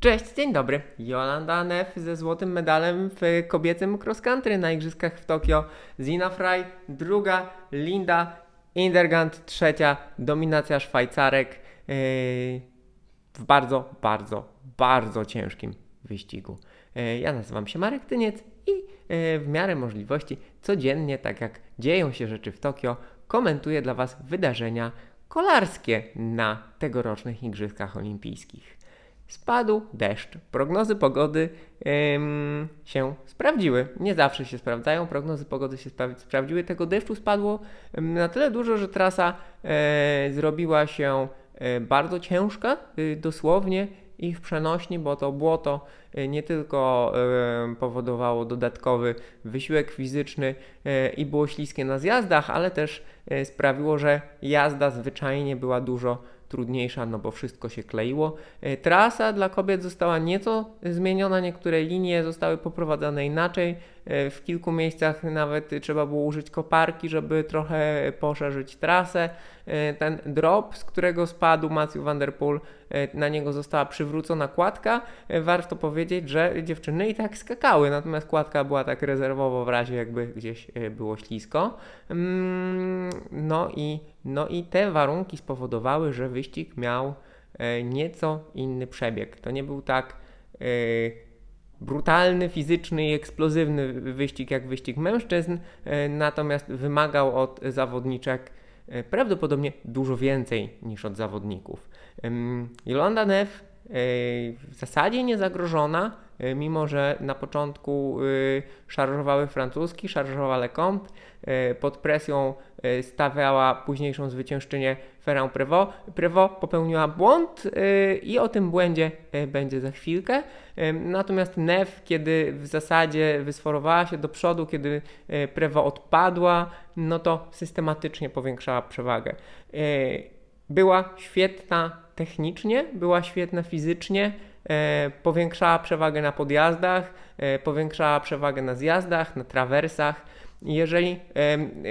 Cześć, dzień dobry. Jolanda Neff ze złotym medalem w kobiecym cross country na igrzyskach w Tokio. Zina Frey druga, Linda Indergant trzecia, dominacja Szwajcarek yy, w bardzo, bardzo, bardzo ciężkim wyścigu. Yy, ja nazywam się Marek Tyniec i yy, w miarę możliwości codziennie, tak jak dzieją się rzeczy w Tokio, komentuję dla Was wydarzenia kolarskie na tegorocznych Igrzyskach Olimpijskich spadł deszcz. Prognozy pogody ym, się sprawdziły. Nie zawsze się sprawdzają, prognozy pogody się spra sprawdziły. Tego deszczu spadło ym, na tyle dużo, że trasa y, zrobiła się y, bardzo ciężka, y, dosłownie i w przenośni, bo to błoto nie tylko powodowało dodatkowy wysiłek fizyczny i było śliskie na zjazdach, ale też sprawiło, że jazda zwyczajnie była dużo trudniejsza, no bo wszystko się kleiło. E, trasa dla kobiet została nieco zmieniona, niektóre linie zostały poprowadzone inaczej. E, w kilku miejscach nawet trzeba było użyć koparki, żeby trochę poszerzyć trasę. E, ten drop, z którego spadł Matthew Van Der Poel, na niego została przywrócona kładka. Warto powiedzieć, że dziewczyny i tak skakały, natomiast kładka była tak rezerwowo w razie jakby gdzieś było ślisko. Mm, no i, no i te warunki spowodowały, że wyścig miał nieco inny przebieg. To nie był tak brutalny, fizyczny i eksplozywny wyścig jak wyścig mężczyzn, e, natomiast wymagał od zawodniczek e, prawdopodobnie dużo więcej niż od zawodników. Jolanda Neff e, w zasadzie niezagrożona, mimo że na początku szarżowały francuski, szarżowała Lecomte, pod presją stawiała późniejszą zwyciężczynię Ferrand Prevot. Prevot popełniła błąd i o tym błędzie będzie za chwilkę. Natomiast Neff, kiedy w zasadzie wysforowała się do przodu, kiedy e, Prewa odpadła, no to systematycznie powiększała przewagę. E, była świetna technicznie, była świetna fizycznie, e, powiększała przewagę na podjazdach, powiększała przewagę na zjazdach, na trawersach. Jeżeli,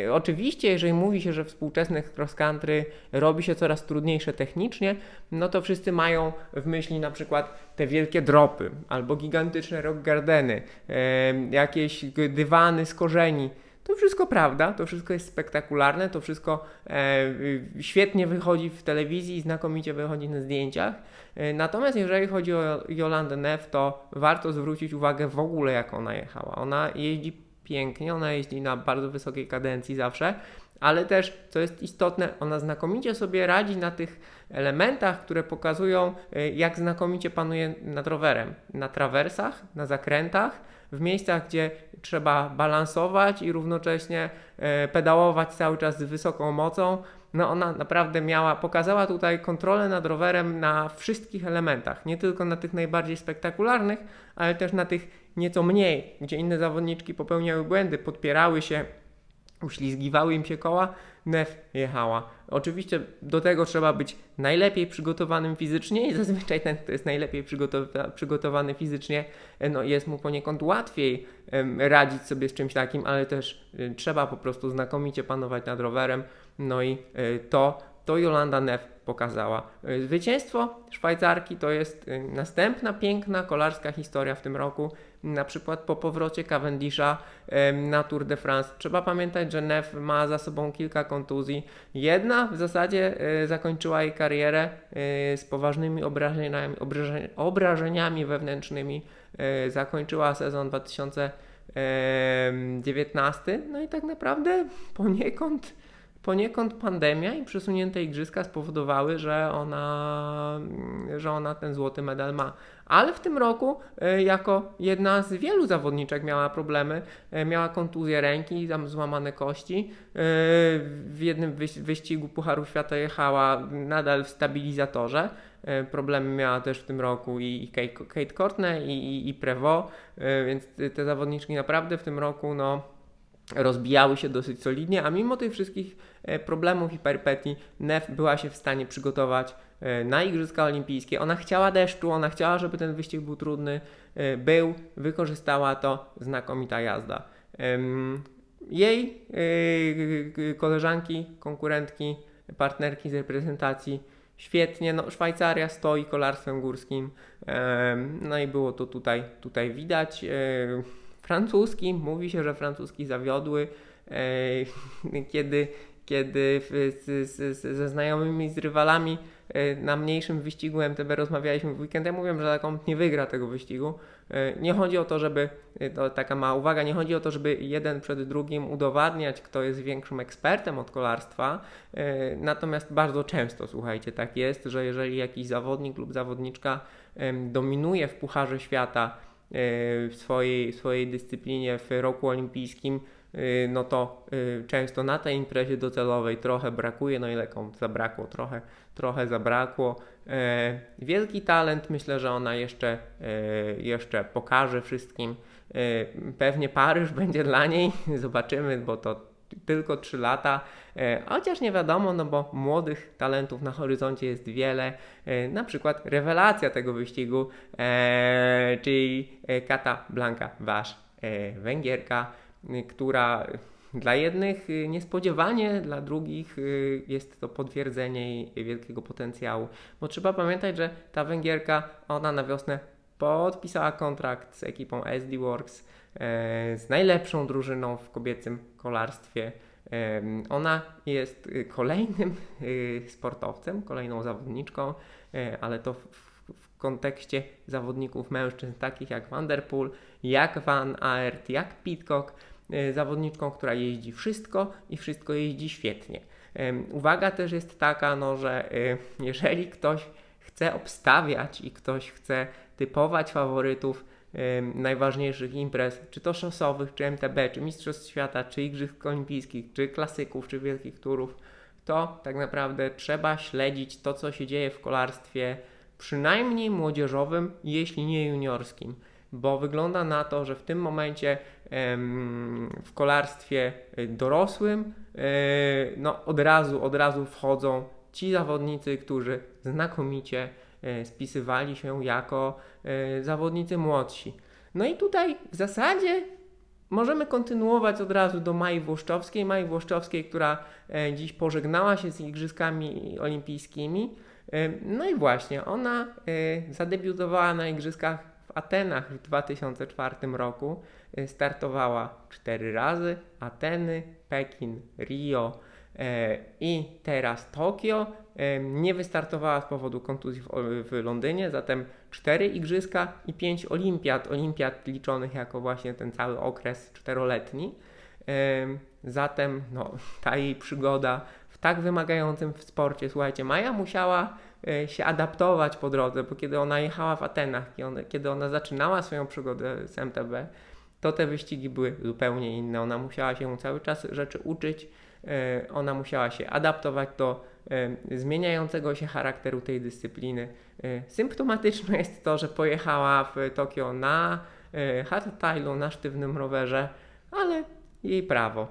e, oczywiście, jeżeli mówi się, że współczesnych cross country robi się coraz trudniejsze technicznie, no to wszyscy mają w myśli na przykład te wielkie dropy albo gigantyczne rock gardeny, e, jakieś dywany z korzeni. To wszystko prawda, to wszystko jest spektakularne, to wszystko e, świetnie wychodzi w telewizji, znakomicie wychodzi na zdjęciach. E, natomiast jeżeli chodzi o Jolandę Neff, to warto zwrócić uwagę w ogóle jak ona jechała. Ona jeździ pięknie, ona jeździ na bardzo wysokiej kadencji zawsze, ale też, co jest istotne, ona znakomicie sobie radzi na tych elementach, które pokazują, y, jak znakomicie panuje nad rowerem. Na trawersach, na zakrętach, w miejscach, gdzie trzeba balansować i równocześnie y, pedałować cały czas z wysoką mocą. No ona naprawdę miała, pokazała tutaj kontrolę nad rowerem na wszystkich elementach, nie tylko na tych najbardziej spektakularnych, ale też na tych nieco mniej, gdzie inne zawodniczki popełniały błędy, podpierały się, uślizgiwały im się koła, Nef jechała. Oczywiście do tego trzeba być najlepiej przygotowanym fizycznie i zazwyczaj ten, kto jest najlepiej przygotowa przygotowany fizycznie, no jest mu poniekąd łatwiej radzić sobie z czymś takim, ale też y, trzeba po prostu znakomicie panować nad rowerem, no i y, to to Jolanda Neff pokazała. Y, zwycięstwo Szwajcarki to jest y, następna piękna kolarska historia w tym roku. Na przykład po powrocie Cavendisha na Tour de France. Trzeba pamiętać, że Neff ma za sobą kilka kontuzji. Jedna w zasadzie y, zakończyła jej karierę z poważnymi obrażeniami, obrażeniami wewnętrznymi. Zakończyła sezon 2019. No i tak naprawdę poniekąd poniekąd pandemia i przesunięte igrzyska spowodowały, że ona, że ona ten złoty medal ma. Ale w tym roku, e, jako jedna z wielu zawodniczek, miała problemy. E, miała kontuzję ręki, tam złamane kości. E, w jednym wyścigu Pucharu Świata jechała nadal w stabilizatorze. Problemy miała też w tym roku i Kate Courtney, i, i, i Prevo, więc te zawodniczki naprawdę w tym roku no, rozbijały się dosyć solidnie, a mimo tych wszystkich e, problemów i perypetii Nef była się w stanie przygotować e, na Igrzyska Olimpijskie. Ona chciała deszczu, ona chciała, żeby ten wyścig był trudny. E, był, wykorzystała to, znakomita jazda. Jej koleżanki, konkurentki, partnerki z reprezentacji świetnie. No, Szwajcaria stoi kolarstwem górskim, no i było to tutaj, tutaj widać. Francuski, mówi się, że francuski zawiodły, kiedy, kiedy z, z, ze znajomymi, z rywalami na mniejszym wyścigu MTB rozmawialiśmy w weekend, ja mówiłem, że Lecomte nie wygra tego wyścigu. Nie chodzi o to, żeby, to taka mała uwaga, nie chodzi o to, żeby jeden przed drugim udowadniać, kto jest większym ekspertem od kolarstwa, natomiast bardzo często, słuchajcie, tak jest, że jeżeli jakiś zawodnik lub zawodniczka dominuje w Pucharze Świata w swojej, w swojej dyscyplinie w roku olimpijskim, Y, no to y, często na tej imprezie docelowej trochę brakuje, no ile komu zabrakło, trochę, trochę zabrakło. E, wielki talent, myślę, że ona jeszcze, e, jeszcze pokaże wszystkim. E, pewnie Paryż będzie dla niej, zobaczymy, bo to tylko 3 lata, chociaż nie wiadomo, no bo młodych talentów na horyzoncie jest wiele. Na przykład rewelacja tego wyścigu, czyli Kata Blanka Wasz, Węgierka, która dla jednych niespodziewanie, dla drugich jest to potwierdzenie jej wielkiego potencjału. Bo trzeba pamiętać, że ta Węgierka, ona na wiosnę podpisała kontrakt z ekipą SD Works, e, z najlepszą drużyną w kobiecym kolarstwie. Ona jest kolejnym sportowcem, kolejną zawodniczką, e, ale to w w kontekście zawodników mężczyzn, takich jak Vanderpool, jak Van Aert, jak Pitcock, e, zawodniczką, która jeździ wszystko i wszystko jeździ świetnie. Uwaga też jest taka, no, że e, jeżeli ktoś chce obstawiać i ktoś chce typować faworytów najważniejszych imprez, czy to szosowych, czy MTB, czy Mistrzostw Świata, czy Igrzysk Olimpijskich, czy klasyków, czy wielkich turów, to tak naprawdę trzeba śledzić to, co się dzieje w kolarstwie przynajmniej młodzieżowym, jeśli nie juniorskim, bo wygląda na to, że w tym momencie w kolarstwie dorosłym e, no, od, razu, od razu wchodzą ci zawodnicy, którzy znakomicie spisywali się jako zawodnicy młodsi. No i tutaj w zasadzie możemy kontynuować od razu do Mai Włoszczowskiej. Mai Włoszczowskiej, która dziś pożegnała się z Igrzyskami Olimpijskimi. No i właśnie, ona e, zadebiutowała na Igrzyskach w Atenach w 2004 roku. E, startowała cztery razy: Ateny, Pekin, Rio e, i teraz Tokio. Nie wystartowała z powodu kontuzji w Londynie, zatem cztery Igrzyska i pięć Olimpiad. Olimpiad liczonych jako właśnie ten cały okres czteroletni. Zatem no, ta jej przygoda tak wymagającym w sporcie. Słuchajcie, Maja musiała e, się adaptować po drodze, bo kiedy ona jechała w Atenach, kiedy ona zaczynała swoją przygodę z MTB, to te wyścigi były zupełnie inne. Ona musiała się cały czas rzeczy uczyć, e, ona musiała się adaptować do e, zmieniającego się charakteru tej dyscypliny. Symptomatyczne jest to, że pojechała w Tokio na hardtailu, na sztywnym rowerze, ale jej prawo.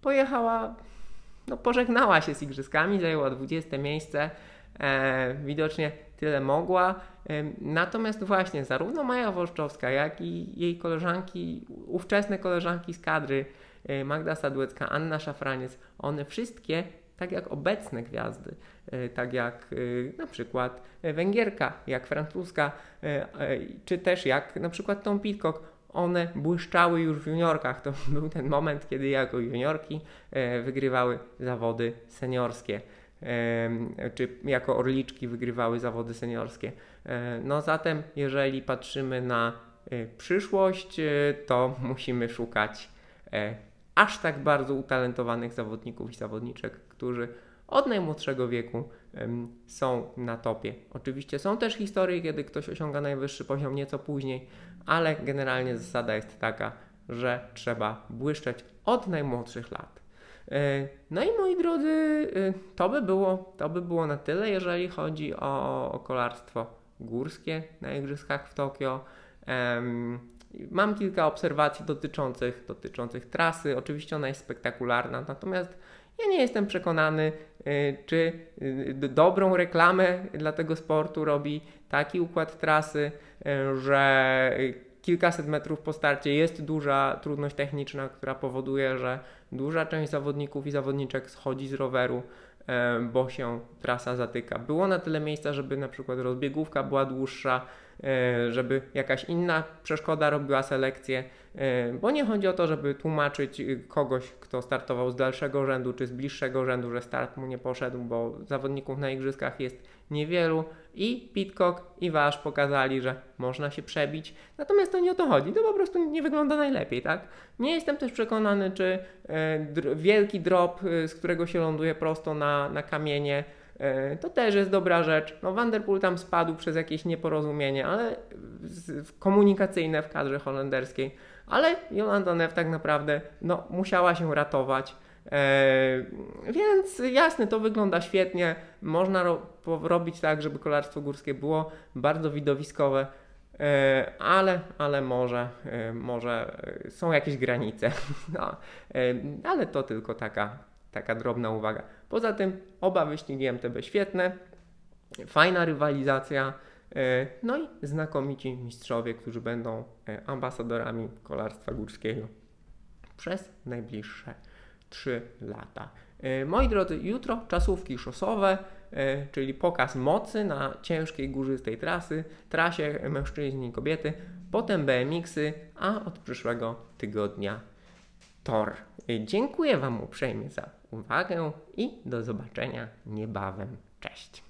Pojechała no, pożegnała się z igrzyskami, zajęła 20 miejsce. E, widocznie tyle mogła. E, natomiast właśnie zarówno Maja Wolszczowska, jak i jej koleżanki, ówczesne koleżanki z kadry, e, Magda Sadłecka, Anna Szafraniec, one wszystkie, tak jak obecne gwiazdy, e, tak jak e, na przykład Węgierka, jak francuska, e, czy też jak na przykład Tom Pitcock, one błyszczały już w juniorkach. To był ten moment, kiedy jako juniorki e, wygrywały zawody seniorskie, czy jako orliczki wygrywały zawody seniorskie. E, no zatem, jeżeli patrzymy na e, przyszłość, to musimy szukać aż tak bardzo utalentowanych zawodników i zawodniczek, którzy od najmłodszego wieku są na topie. Oczywiście są też historie, kiedy ktoś osiąga najwyższy poziom nieco później, ale generalnie zasada jest taka, że trzeba błyszczeć od najmłodszych lat. E, no i moi drodzy, e, to by było, to by było na tyle, jeżeli chodzi o kolarstwo górskie na Igrzyskach w Tokio. Mam kilka obserwacji dotyczących, dotyczących trasy. Oczywiście ona jest spektakularna, natomiast ja nie jestem przekonany, y, czy y, dobrą reklamę dla tego sportu robi taki układ trasy, y, że kilkaset metrów po starcie jest duża trudność techniczna, która powoduje, że duża część zawodników i zawodniczek schodzi z roweru. bo się trasa zatyka. Było na tyle miejsca, żeby na przykład rozbiegówka była dłuższa, żeby jakaś inna przeszkoda robiła selekcję, e, bo nie chodzi o to, żeby tłumaczyć y, kogoś, kto startował z dalszego rzędu czy z bliższego rzędu, że start mu nie poszedł, bo zawodników na igrzyskach jest niewielu i Pitcock i Wasz pokazali, że można się przebić. Natomiast to nie o to chodzi, to po prostu nie wygląda najlepiej, tak? Nie jestem też przekonany, czy e, wielki drop, e, z którego się ląduje prosto na, na kamienie, e, to też jest dobra rzecz. No, Vanderpool tam spadł przez jakieś nieporozumienie, ale komunikacyjne w kadrze holenderskiej, ale Jolanda Neff tak naprawdę no, musiała się ratować. E, więc jasne, to wygląda świetnie. Można ro robić tak, żeby kolarstwo górskie było bardzo widowiskowe, e, ale, ale może, e, może są jakieś granice. No, ale to tylko taka, taka drobna uwaga. Poza tym oba wyścigi MTB świetne, fajna rywalizacja. No i znakomici mistrzowie, którzy będą ambasadorami kolarstwa górskiego przez najbliższe 3 lata. E, moi drodzy, jutro czasówki szosowe, e, czyli pokaz mocy na ciężkiej górzystej trasy, trasie mężczyźni i kobiety, potem BMX-y, a od przyszłego tygodnia tor. Dziękuję Wam uprzejmie za uwagę i do zobaczenia niebawem. Cześć.